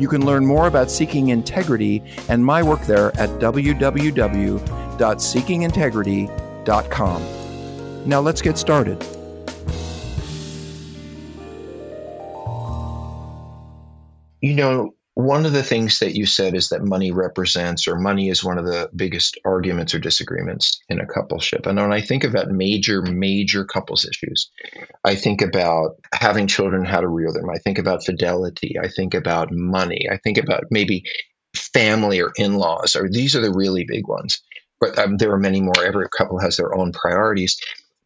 You can learn more about Seeking Integrity and my work there at www.seekingintegrity.com. Now let's get started. You know, one of the things that you said is that money represents, or money is one of the biggest arguments or disagreements in a coupleship. And when I think about major, major couples issues, I think about having children, how to rear them. I think about fidelity. I think about money. I think about maybe family or in laws, or these are the really big ones. But um, there are many more. Every couple has their own priorities.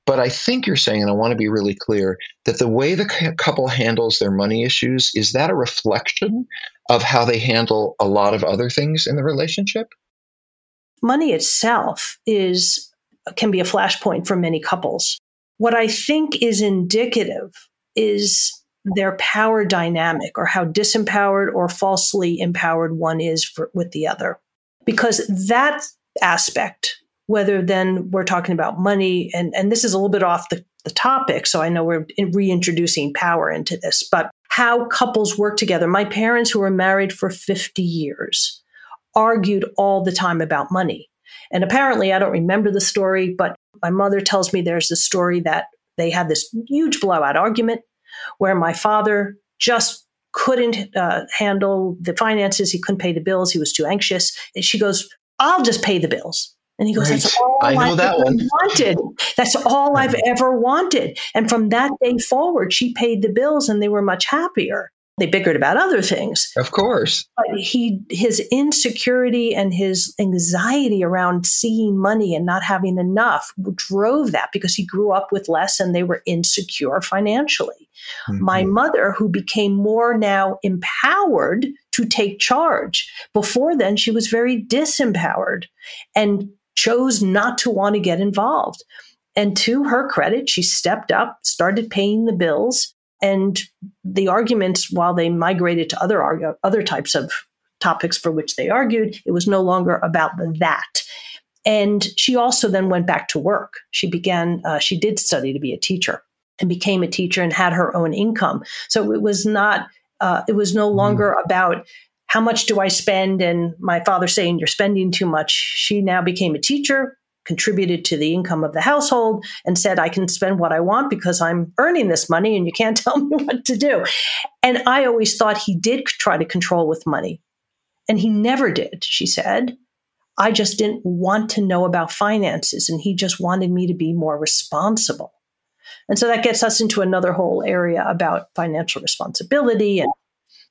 But I think you're saying, and I want to be really clear, that the way the couple handles their money issues is that a reflection of how they handle a lot of other things in the relationship? Money itself is can be a flashpoint for many couples. What I think is indicative is their power dynamic or how disempowered or falsely empowered one is for, with the other. Because that aspect whether then we're talking about money and and this is a little bit off the, the topic so i know we're reintroducing power into this but how couples work together. My parents who were married for 50 years argued all the time about money. And apparently i don't remember the story but my mother tells me there's a story that they had this huge blowout argument where my father just couldn't uh, handle the finances. He couldn't pay the bills. He was too anxious. And she goes i'll just pay the bills and he goes, right. That's all I know I've that one. wanted. That's all I've ever wanted. And from that day forward, she paid the bills and they were much happier. They bickered about other things. Of course. But he his insecurity and his anxiety around seeing money and not having enough drove that because he grew up with less and they were insecure financially. Mm-hmm. My mother, who became more now empowered to take charge. Before then, she was very disempowered. And chose not to want to get involved. And to her credit, she stepped up, started paying the bills, and the arguments, while they migrated to other other types of topics for which they argued, it was no longer about that. And she also then went back to work. She began, uh, she did study to be a teacher and became a teacher and had her own income. So it was not, uh, it was no mm-hmm. longer about how much do I spend? And my father saying, You're spending too much. She now became a teacher, contributed to the income of the household, and said, I can spend what I want because I'm earning this money and you can't tell me what to do. And I always thought he did try to control with money. And he never did, she said. I just didn't want to know about finances, and he just wanted me to be more responsible. And so that gets us into another whole area about financial responsibility and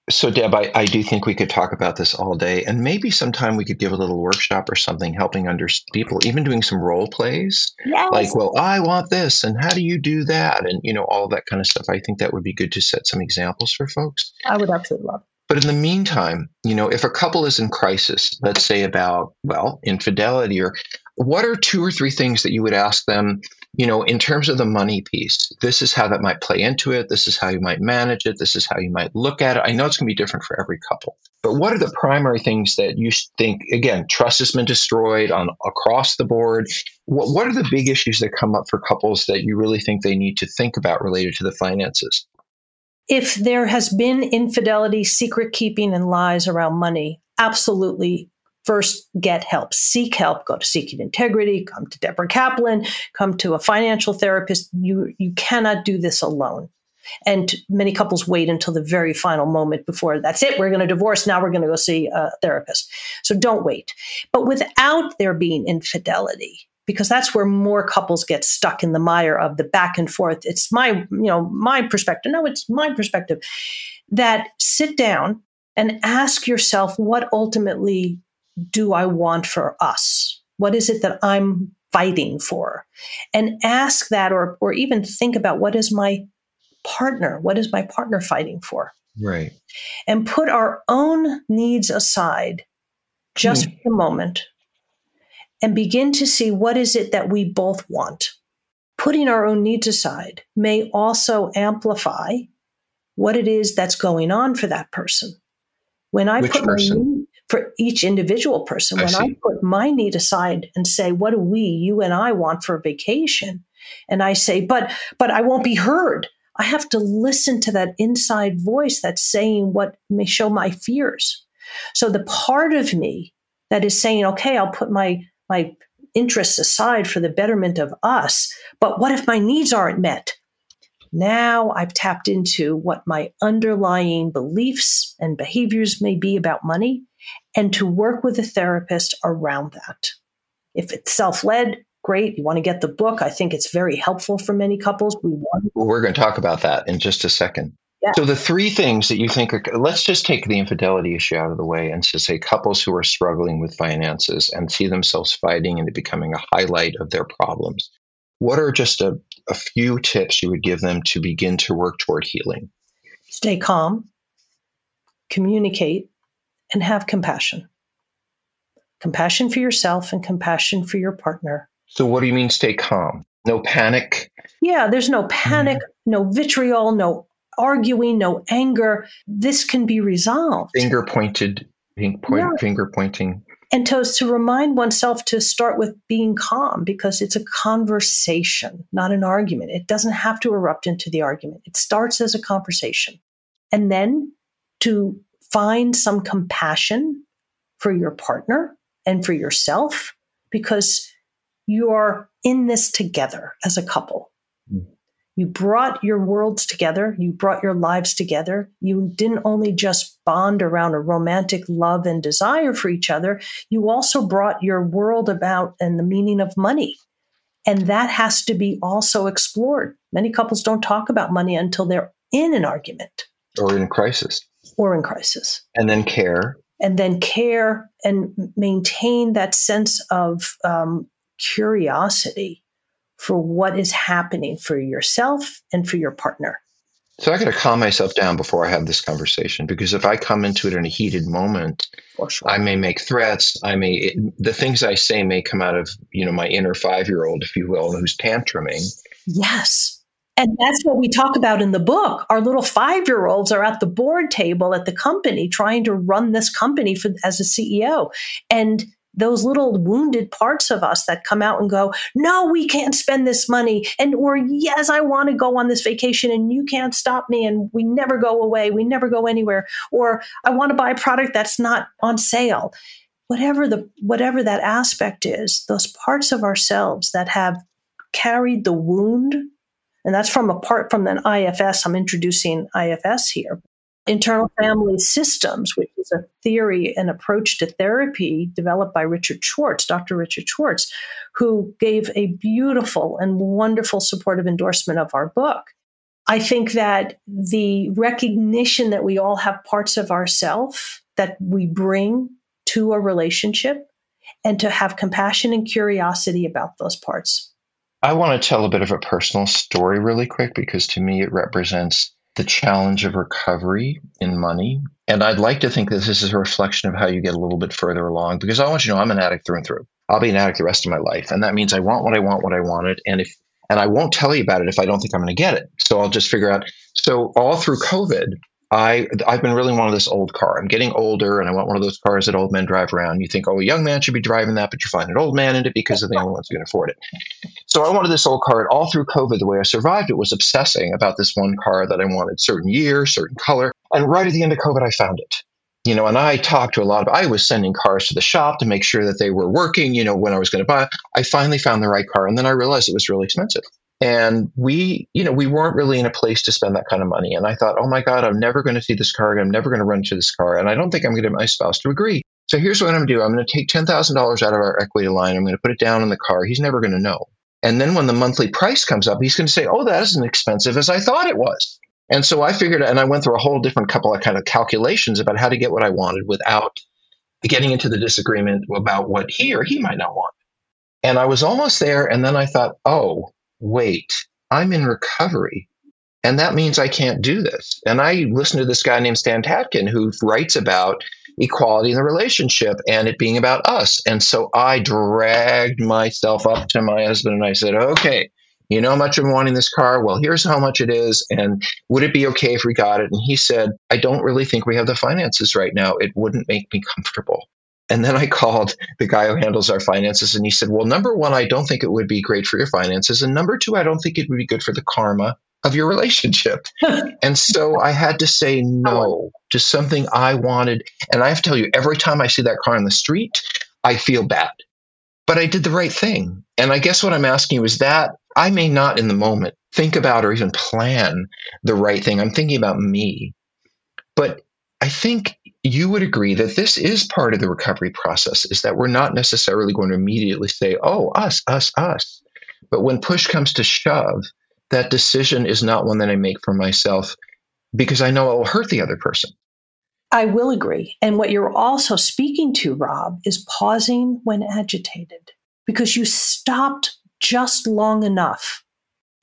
so, Deb, I, I do think we could talk about this all day, and maybe sometime we could give a little workshop or something, helping under people, even doing some role plays, yes. like, well, I want this, and how do you do that, and you know, all that kind of stuff. I think that would be good to set some examples for folks. I would absolutely love. But in the meantime, you know, if a couple is in crisis, let's say about well, infidelity, or what are two or three things that you would ask them you know, in terms of the money piece, this is how that might play into it. This is how you might manage it. This is how you might look at it. I know it's going to be different for every couple, but what are the primary things that you think? Again, trust has been destroyed on across the board. What, what are the big issues that come up for couples that you really think they need to think about related to the finances? If there has been infidelity, secret keeping, and lies around money, absolutely first get help, seek help, go to Seeking Integrity, come to Debra Kaplan, come to a financial therapist. You, you cannot do this alone. And many couples wait until the very final moment before that's it, we're going to divorce. Now we're going to go see a therapist. So don't wait. But without there being infidelity, because that's where more couples get stuck in the mire of the back and forth. It's my, you know, my perspective. No, it's my perspective that sit down and ask yourself what ultimately do I want for us? What is it that I'm fighting for? And ask that or or even think about what is my partner? What is my partner fighting for? Right. And put our own needs aside just mm. for a moment and begin to see what is it that we both want. Putting our own needs aside may also amplify what it is that's going on for that person. When I Which put person? For each individual person, I when I put my need aside and say, what do we, you and I want for a vacation? And I say, but but I won't be heard. I have to listen to that inside voice that's saying what may show my fears. So the part of me that is saying, okay, I'll put my my interests aside for the betterment of us, but what if my needs aren't met? Now I've tapped into what my underlying beliefs and behaviors may be about money and to work with a therapist around that. If it's self led, great. You want to get the book. I think it's very helpful for many couples. We want Well, we're going to talk about that in just a second. Yeah. So the three things that you think are let's just take the infidelity issue out of the way and to say couples who are struggling with finances and see themselves fighting and it becoming a highlight of their problems. What are just a, a few tips you would give them to begin to work toward healing? stay calm, communicate, and have compassion. Compassion for yourself and compassion for your partner. So what do you mean stay calm? No panic? Yeah, there's no panic, mm-hmm. no vitriol, no arguing, no anger. This can be resolved. Finger pointed point, Yeah. finger pointing. and to, to remind oneself to start with being calm because it's a conversation, not an argument. It doesn't have to erupt into the argument. It starts as a conversation. And then to find some compassion for your partner and for yourself because you are in this together as a couple. Mm. You brought your worlds together. You brought your lives together. You didn't only just bond around a romantic love and desire for each other. You also brought your world about and the meaning of money. And that has to be also explored. Many couples don't talk about money until they're in an argument Or in crisis. Or in crisis. And then care. And then care and maintain that sense of um, curiosity for what is happening for yourself and for your partner. So I got to calm myself down before I have this conversation because if I come into it in a heated moment, sure. I may make threats. I may it, the things I say may come out of you know my inner five year old, if you will, who's tantruming. Yes. And that's what we talk about in the book. Our little five year olds are at the board table at the company trying to run this company for, as a CEO. And those little wounded parts of us that come out and go, no, we can't spend this money. And, or yes, I want to go on this vacation and you can't stop me. And we never go away. We never go anywhere. Or I want to buy a product that's not on sale. Whatever the, whatever that aspect is, those parts of ourselves that have carried the wound and that's from apart from an IFS. I'm introducing IFS here. Internal family systems, which is a theory and approach to therapy developed by Richard Schwartz, Dr. Richard Schwartz, who gave a beautiful and wonderful supportive endorsement of our book. I think that the recognition that we all have parts of ourself that we bring to a relationship and to have compassion and curiosity about those parts. I want to tell a bit of a personal story really quick because to me it represents the challenge of recovery in money. And I'd like to think that this is a reflection of how you get a little bit further along because I want you to know I'm an addict through and through. I'll be an addict the rest of my life. And that means I want what I want, what I wanted. And if and I won't tell you about it if I don't think I'm going to get it. So I'll just figure out. So all through COVID, I I've been really wanting this old car. I'm getting older, and I want one of those cars that old men drive around. You think, oh, a young man should be driving that, but you find an old man in it because they're the only ones who can afford it. So I wanted this old car. And all through COVID, the way I survived it was obsessing about this one car that I wanted, certain year, certain color. And right at the end of COVID, I found it. you know, and I talked to a lot of, I was sending cars to the shop to make sure that they were working, you know, when I was going to buy. I finally found the right car. And then I realized it was really expensive. And we, you know, we weren't really in a place to spend that kind of money. And I thought, oh my God, I'm never going to see this car again. I'm never going to run to this car. And I don't think I'm going to get my spouse to agree. So here's what I'm going to do. I'm going to take $10,000 out of our equity line. I'm going to put it down in the car. He's never going to know. And then when the monthly price comes up, he's going to say, oh, that isn't expensive as I thought it was. And so I figured, and I went through a whole different couple of kind of calculations about how to get what I wanted without getting into the disagreement about what he or he might not want. And I was almost there. And then I thought, oh, wait, I'm in recovery. And that means I can't do this. And I listened to this guy named Stan Tatkin who writes about equality in the relationship and it being about us. And so I dragged myself up to my husband and I said, okay, you know how much I'm wanting this car? Well, here's how much it is. And would it be okay if we got it? And he said, I don't really think we have the finances right now. It wouldn't make me comfortable. And then I called the guy who handles our finances and he said, Well, number one, I don't think it would be great for your finances. And number two, I don't think it would be good for the karma of your relationship. and so I had to say no oh, to something I wanted. And I have to tell you, every time I see that car on the street, I feel bad. But I did the right thing. And I guess what I'm asking you is that I may not in the moment think about or even plan the right thing. I'm thinking about me. But I think you would agree that this is part of the recovery process is that we're not necessarily going to immediately say, oh, us, us, us. But when push comes to shove, that decision is not one that I make for myself because I know it will hurt the other person. I will agree. And what you're also speaking to, Rob, is pausing when agitated because you stopped just long enough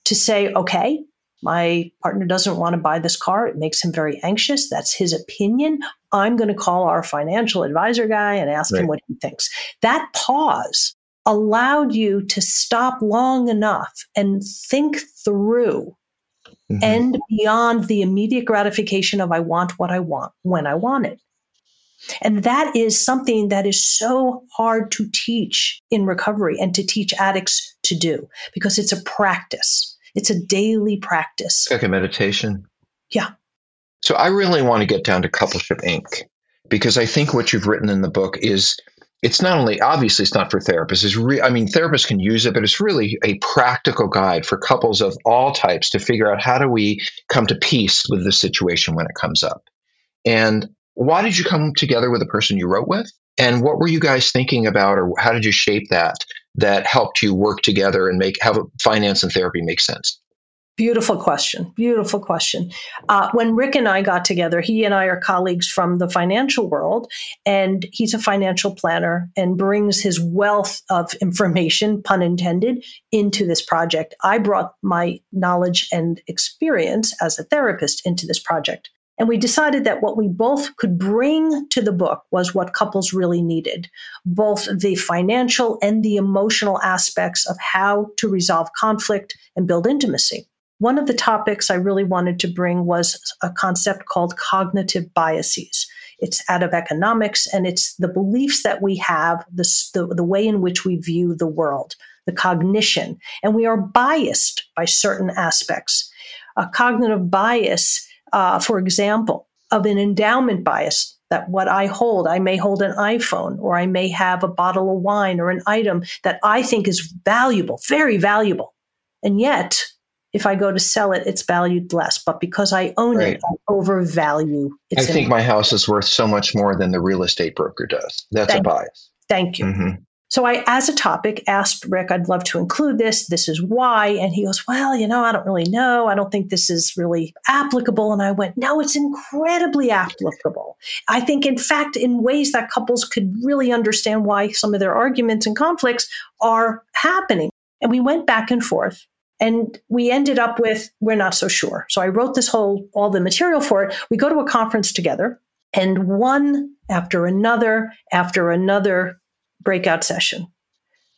to say, okay, my partner doesn't want to buy this car. It makes him very anxious. That's his opinion. I'm going to call our financial advisor guy and ask right. him what he thinks. That pause allowed you to stop long enough and think through mm-hmm. and beyond the immediate gratification of I want what I want when I want it. And that is something that is so hard to teach in recovery and to teach addicts to do because it's a practice. It's a daily practice. Like a meditation. Yeah. So I really want to get down to Coupleship Inc. because I think what you've written in the book is it's not only obviously it's not for therapists it's re- i mean therapists can use it but it's really a practical guide for couples of all types to figure out how do we come to peace with the situation when it comes up. And why did you come together with the person you wrote with? And what were you guys thinking about or how did you shape that that helped you work together and make have finance and therapy make sense Beautiful question. Beautiful question. Uh, when Rick and I got together, he and I are colleagues from the financial world, and he's a financial planner and brings his wealth of information, pun intended, into this project. I brought my knowledge and experience as a therapist into this project. And we decided that what we both could bring to the book was what couples really needed both the financial and the emotional aspects of how to resolve conflict and build intimacy. One of the topics I really wanted to bring was a concept called cognitive biases. It's out of economics and it's the beliefs that we have, the, the, the way in which we view the world, the cognition. And we are biased by certain aspects. A cognitive bias, uh, for example, of an endowment bias that what I hold, I may hold an iPhone or I may have a bottle of wine or an item that I think is valuable, very valuable. And yet if I go to sell it, it's valued less. But because I own right. it, I overvalue it. I think my house is worth so much more than the real estate broker does. That's thank a bias. Thank you. Mm-hmm. So I, as a topic, asked Rick, I'd love to include this. This is why. And he goes, Well, you know, I don't really know. I don't think this is really applicable. And I went, No, it's incredibly applicable. I think, in fact, in ways that couples could really understand why some of their arguments and conflicts are happening. And we went back and forth. And we ended up with, we're not so sure. So I wrote this whole, all the material for it. We go to a conference together, and one after another, after another breakout session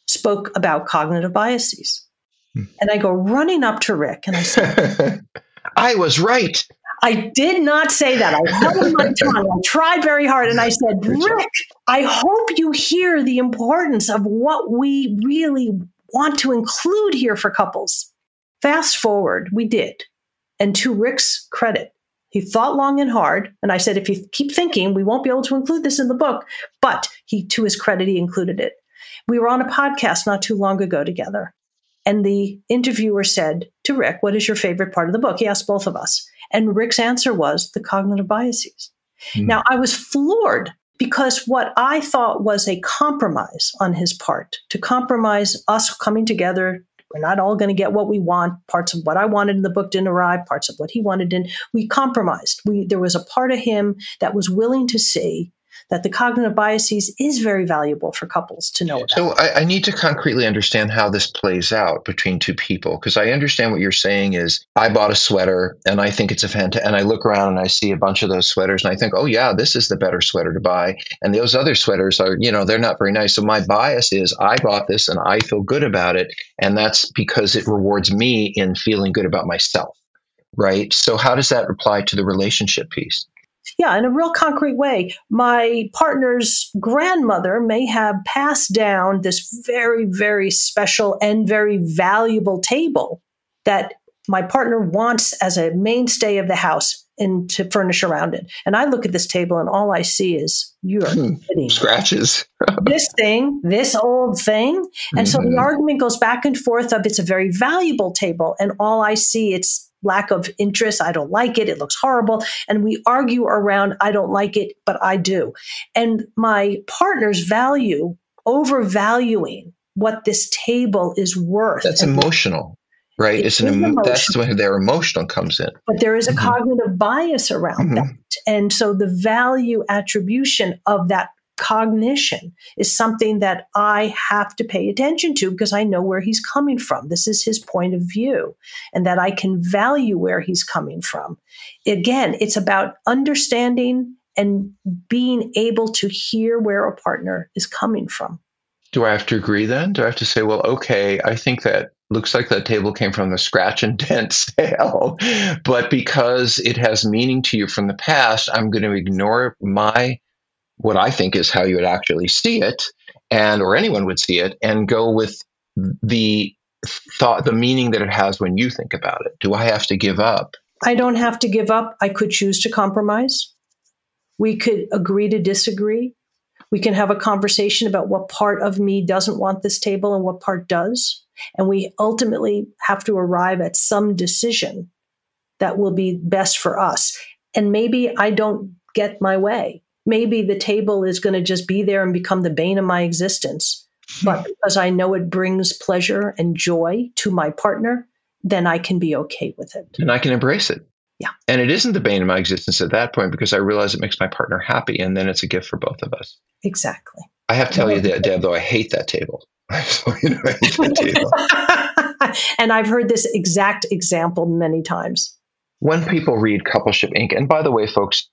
spoke about cognitive biases. Hmm. And I go running up to Rick and I said, I was right. I did not say that. I held my tongue. I tried very hard and I said, Rick, I hope you hear the importance of what we really want to include here for couples. Fast forward, we did. And to Rick's credit, He thought long and hard. And I said, if you keep thinking, we won't be able to include this in the book. But he, to his credit, he included it. We were on a podcast not too long ago together. And the interviewer said to Rick, What is your favorite part of the book? He asked both of us. And Rick's answer was the cognitive biases. Mm. Now, I was floored because what I thought was a compromise on his part to compromise us coming together we're not all going to get what we want. Parts of what I wanted in the book didn't arrive. Parts of what he wanted didn't. We compromised. We there was a part of him that was willing to see that the cognitive biases is very valuable for couples to know about. So I, I need to concretely understand how this plays out between two people because I understand what you're saying is I bought a sweater and I think it's a fantastic, and I look around and I see a bunch of those sweaters and I think, oh yeah, this is the better sweater to buy, and those other sweaters are, you know, they're not very nice. So my bias is I bought this and I feel good about it, and that's because it rewards me in feeling good about myself right? So, how does that apply to the relationship piece? Yeah, in a real concrete way. My partner's grandmother may have passed down this very, very special and very valuable table that my partner wants as a mainstay of the house and to furnish around it. And I look at this table and all I see is you're hmm, scratches. this thing, this old thing. And mm-hmm. so the mm-hmm. argument goes back and forth of it's a very valuable table. And all I see, it's lack of interest. I don't like it. It looks horrible. And we argue around, I don't like it, but I do. And my partner's value overvaluing what this table is worth. That's emotional, right? It it's an emo- that's when their emotional comes in. But there is a mm-hmm. cognitive bias around mm-hmm. that. And so the value attribution of that cognition is something that I have to pay attention to because I know where he's coming from. This is his point of view, and that I can value where he's coming from. Again, it's about understanding and being able to hear where a partner is coming from. Do I have to agree then? Do I have to say, well, okay, I think that looks like that table came from the scratch and dent sale, but because it has meaning to you from the past, I'm going to ignore my what I think is how you would actually see it, and or anyone would see it, and go with the thought, the meaning that it has when you think about it. Do I have to give up? I don't have to give up. I could choose to compromise. We could agree to disagree. We can have a conversation about what part of me doesn't want this table and what part does. And we ultimately have to arrive at some decision that will be best for us. And maybe I don't get my way maybe the table is going to just be there and become the bane of my existence. But because I know it brings pleasure and joy to my partner, then I can be okay with it. And I can embrace it. Yeah. And it isn't the bane of my existence at that point because I realize it makes my partner happy and then it's a gift for both of us. Exactly. I have to tell you that, Deb, though, I hate that table. so, you know, I hate that table. and I've heard this exact example many times. When people read Coupleship Inc., and by the way, folks,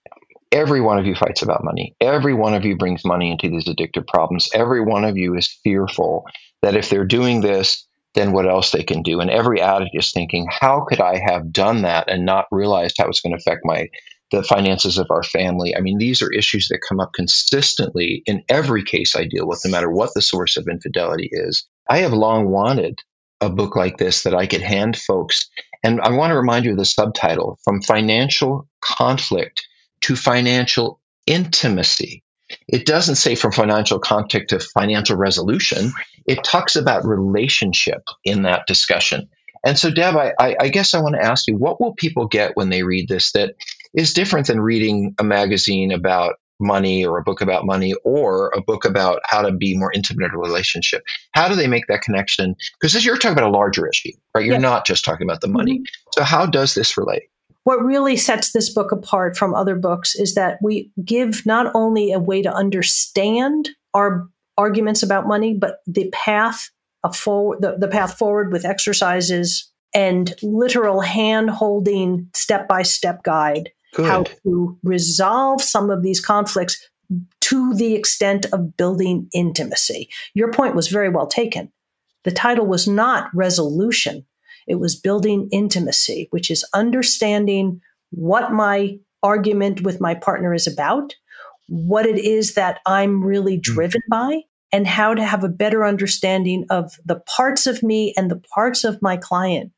every one of you fights about money. Every one of you brings money into these addictive problems. Every one of you is fearful that if they're doing this, then what else they can do. And every addict is thinking, how could I have done that and not realized how it's going to affect my the finances of our family? I mean, these are issues that come up consistently in every case I deal with, no matter what the source of infidelity is. I have long wanted a book like this that I could hand folks. And I want to remind you of the subtitle From Financial Conflict to financial intimacy. It doesn't say from financial contact to financial resolution. It talks about relationship in that discussion. And so, Deb, I, I, guess I want to ask you, what will people get when they read this that is different than reading a magazine about money or a book about money or a book about how to be more intimate in a relationship? How do they make that connection? Because as you're talking about a larger issue, right? You're not just talking about the money. Mm-hmm. So, how does this relate? What really sets this book apart from other books is that we give not only a way to understand our arguments about money, but the path forward, the, the path forward with exercises and literal hand holding step by step guide Good. how to resolve some of these conflicts to the extent of building intimacy. Your point was very well taken. The title was not resolution. It was building intimacy, which is understanding what my argument with my partner is about, what it is that I'm really mm. driven by, and how to have a better understanding of the parts of me and the parts of my client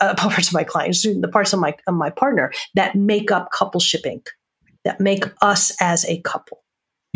uh, parts of my clients, the parts of my of my partner that make up coupleship Inc. That make us as a couple.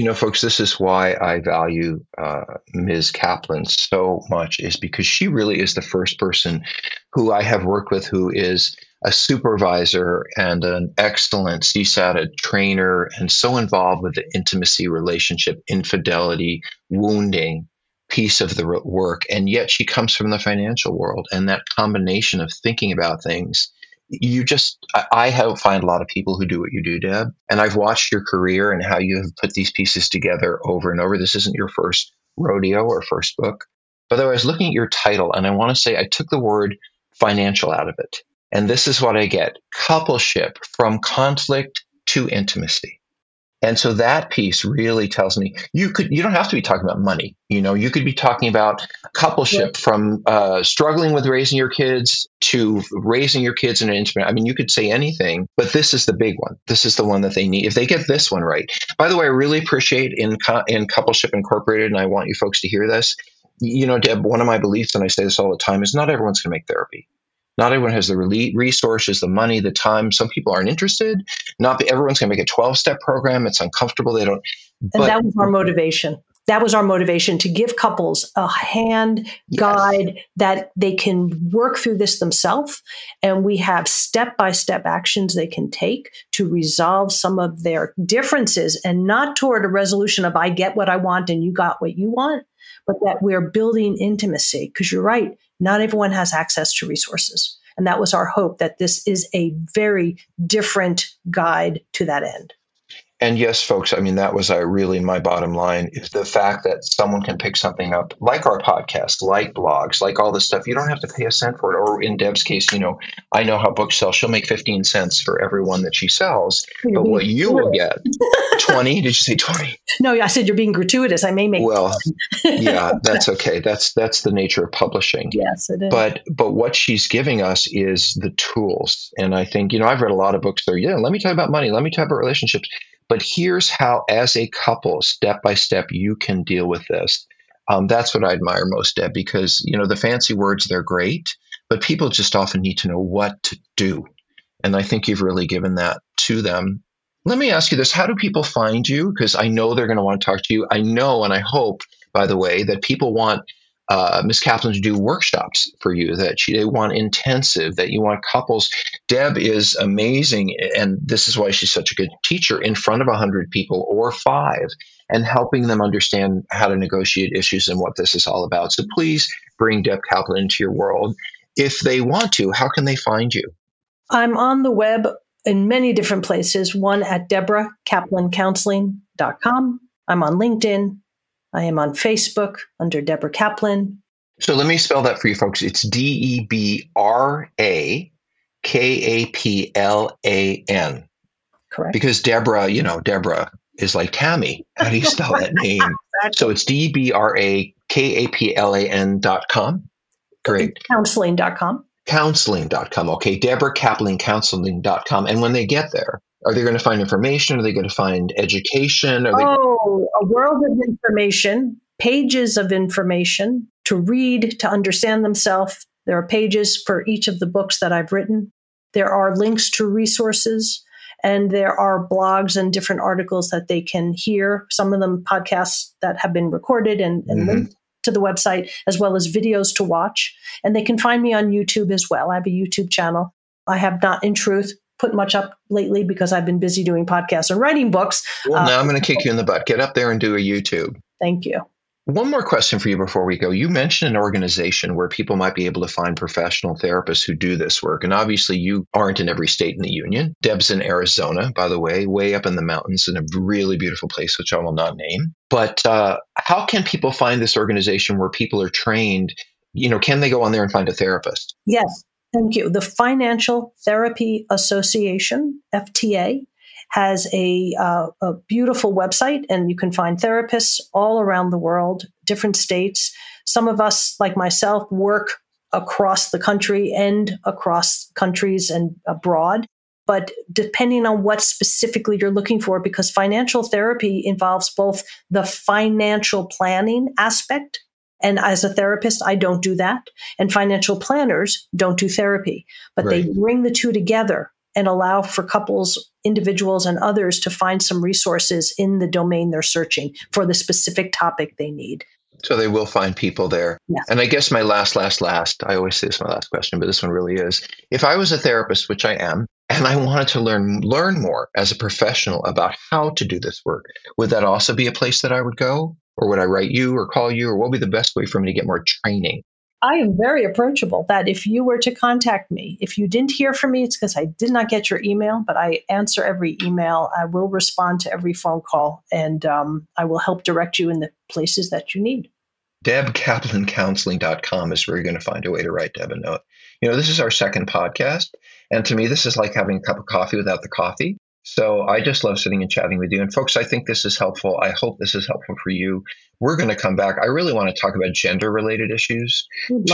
You know, folks, this is why I value uh, Ms. Kaplan so much, is because she really is the first person who I have worked with who is a supervisor and an excellent CSAT trainer and so involved with the intimacy relationship, infidelity, wounding piece of the work. And yet she comes from the financial world. And that combination of thinking about things you just I have find a lot of people who do what you do, Deb, and I've watched your career and how you have put these pieces together over and over. This isn't your first rodeo or first book. But I was looking at your title, and I want to say I took the word financial out of it. And this is what I get coupleship from conflict to intimacy. And so that piece really tells me you could you don't have to be talking about money. You know, you could be talking about coupleship from uh, struggling with raising your kids to raising your kids in an intimate. I mean, you could say anything, but this is the big one. This is the one that they need. If they get this one right. By the way, I really appreciate in in coupleship incorporated, and I want you folks to hear this. You know, Deb, one of my beliefs, and I say this all the time, is not everyone's going to make therapy. Not everyone has the resources, the money, the time. Some people aren't interested. Not everyone's going to make a 12 step program. It's uncomfortable. They don't. But, that was our motivation. That was our motivation to give couples a hand yes. guide that they can work through this themselves. And we have step by step actions they can take to resolve some of their differences and not toward a resolution of I get what I want and you got what you want, but that we're building intimacy. Because you're right, not everyone has access to resources. And that was our hope that this is a very different guide to that end and yes, folks, I mean, that was uh, really my bottom line is the fact that someone can pick something up like our podcast, like blogs, like all this stuff. You don't have to pay a cent for it. Or in Deb's case, you know, I know how books sell. She'll make 15 cents for every one that she sells. You're but what you will get, 20, did you say 20? No, I said you're being gratuitous. I may make Well, yeah, that's okay. That's that's the nature of publishing. Yes, it is. But but what she's giving us is the tools. And I think, you know, I've read a lot of books there. Yeah, let me talk about money. Let me talk about relationships but here's how, as a couple, step by step, you can deal with this. Um, that's what I admire most, Deb, because you know the fancy words they're great, but people just often need to know what to do, and I think you've really given that to them. Let me ask you this: How do people find you? Because I know they're going to want to talk to you. I know, and I hope, by the way, that people want uh, Ms. Kaplan to do workshops for you, that she, they want intensive, that you want couples. Deb is amazing, and this is why she's such a good teacher in front of 100 people or five and helping them understand how to negotiate issues and what this is all about. So please bring Deb Kaplan into your world. If they want to, how can they find you? I'm on the web in many different places, one at DebraKaplanCounseling.com. I'm on LinkedIn, I am on Facebook under Debra Kaplan. So let me spell that for you folks. It's D E B R A K A P L A N. Correct. Because Deborah, you know, Deborah is like Tammy. How do you spell that name? exactly. So it's D B R A K A P L A N dot com. Great. Counseling.com. Counseling.com. Okay. Debra Kaplan Counseling.com. And when they get there, are they going to find information? Are they going to find education? Are oh, a world of information, pages of information to read, to understand themselves. There are pages for each of the books that I've written. There are links to resources, and there are blogs and different articles that they can hear. Some of them podcasts that have been recorded and, and mm-hmm. linked to the website, as well as videos to watch. And they can find me on YouTube as well. I have a YouTube channel. I have not, in truth, put much up lately because I've been busy doing podcasts and writing books. Well, now uh, I'm going to kick you in the butt. Get up there and do a YouTube. Thank you. One more question for you before we go. You mentioned an organization where people might be able to find professional therapists who do this work. And obviously, you aren't in every state in the union. Deb's in Arizona, by the way, way up in the mountains in a really beautiful place, which I will not name. But uh, how can people find this organization where people are trained? You know, can they go on there and find a therapist? Yes. Thank you. The Financial Therapy Association, FTA, has a, uh, a, beautiful website, and you can find therapists all around the world, different states. Some of us, like myself, work across the country and across countries and abroad. But depending on what specifically you're looking for, because financial therapy involves both the financial planning aspect And as a therapist, I don't do that. And financial planners don't do therapy, but right. they bring the two together and allow for couples, individuals, and others to find some resources in the domain they're searching for the specific topic they need. So they will find people there. Yes. And I guess my last, last, last, I always say this is my last question, but this one really is. If I was a therapist, which I am, and I wanted to learn learn more as a professional about how to do this work, would that also be a place that I would go? Or would I write you or call you? Or what would be the best way for me to get more training? I am very approachable. That if you were to contact me, if you didn't hear from me, it's because I did not get your email, but I answer every email. I will respond to every phone call, and um, I will help direct you in the places that you need. DebKaplanCounseling.com is where you're going to find a way to write Deb a note. You know, this is our second podcast, and to me, this is like having a cup of coffee without the coffee. So I just love sitting and chatting with you. And folks, I think this is helpful. I hope this is helpful for you. We're going to come back. I really want to talk about gender related issues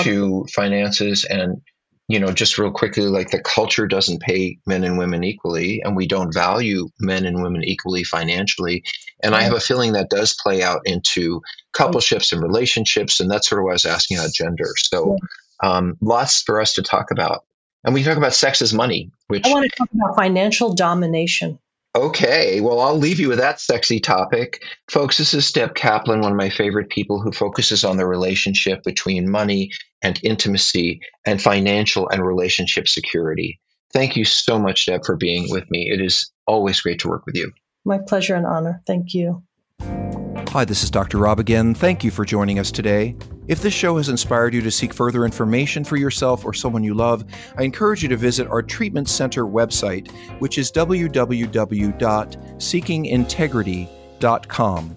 to finances and you know, just real quickly, like the culture doesn't pay men and women equally, and we don't value men and women equally financially. And I have a feeling that does play out into coupleships and relationships, and that's sort of why I was asking about gender. So, um, lots for us to talk about. And we talk about sex as money, which I want to talk about financial domination. Okay, well, I'll leave you with that sexy topic. Folks, this is Deb Kaplan, one of my favorite people who focuses on the relationship between money and intimacy and financial and relationship security. Thank you so much, Deb, for being with me. It is always great to work with you. My pleasure and honor. Thank you. Hi, this is Dr. Rob again. Thank you for joining us today. If this show has inspired you to seek further information for yourself or someone you love, I encourage you to visit our treatment center website, which is www.seekingintegrity.com.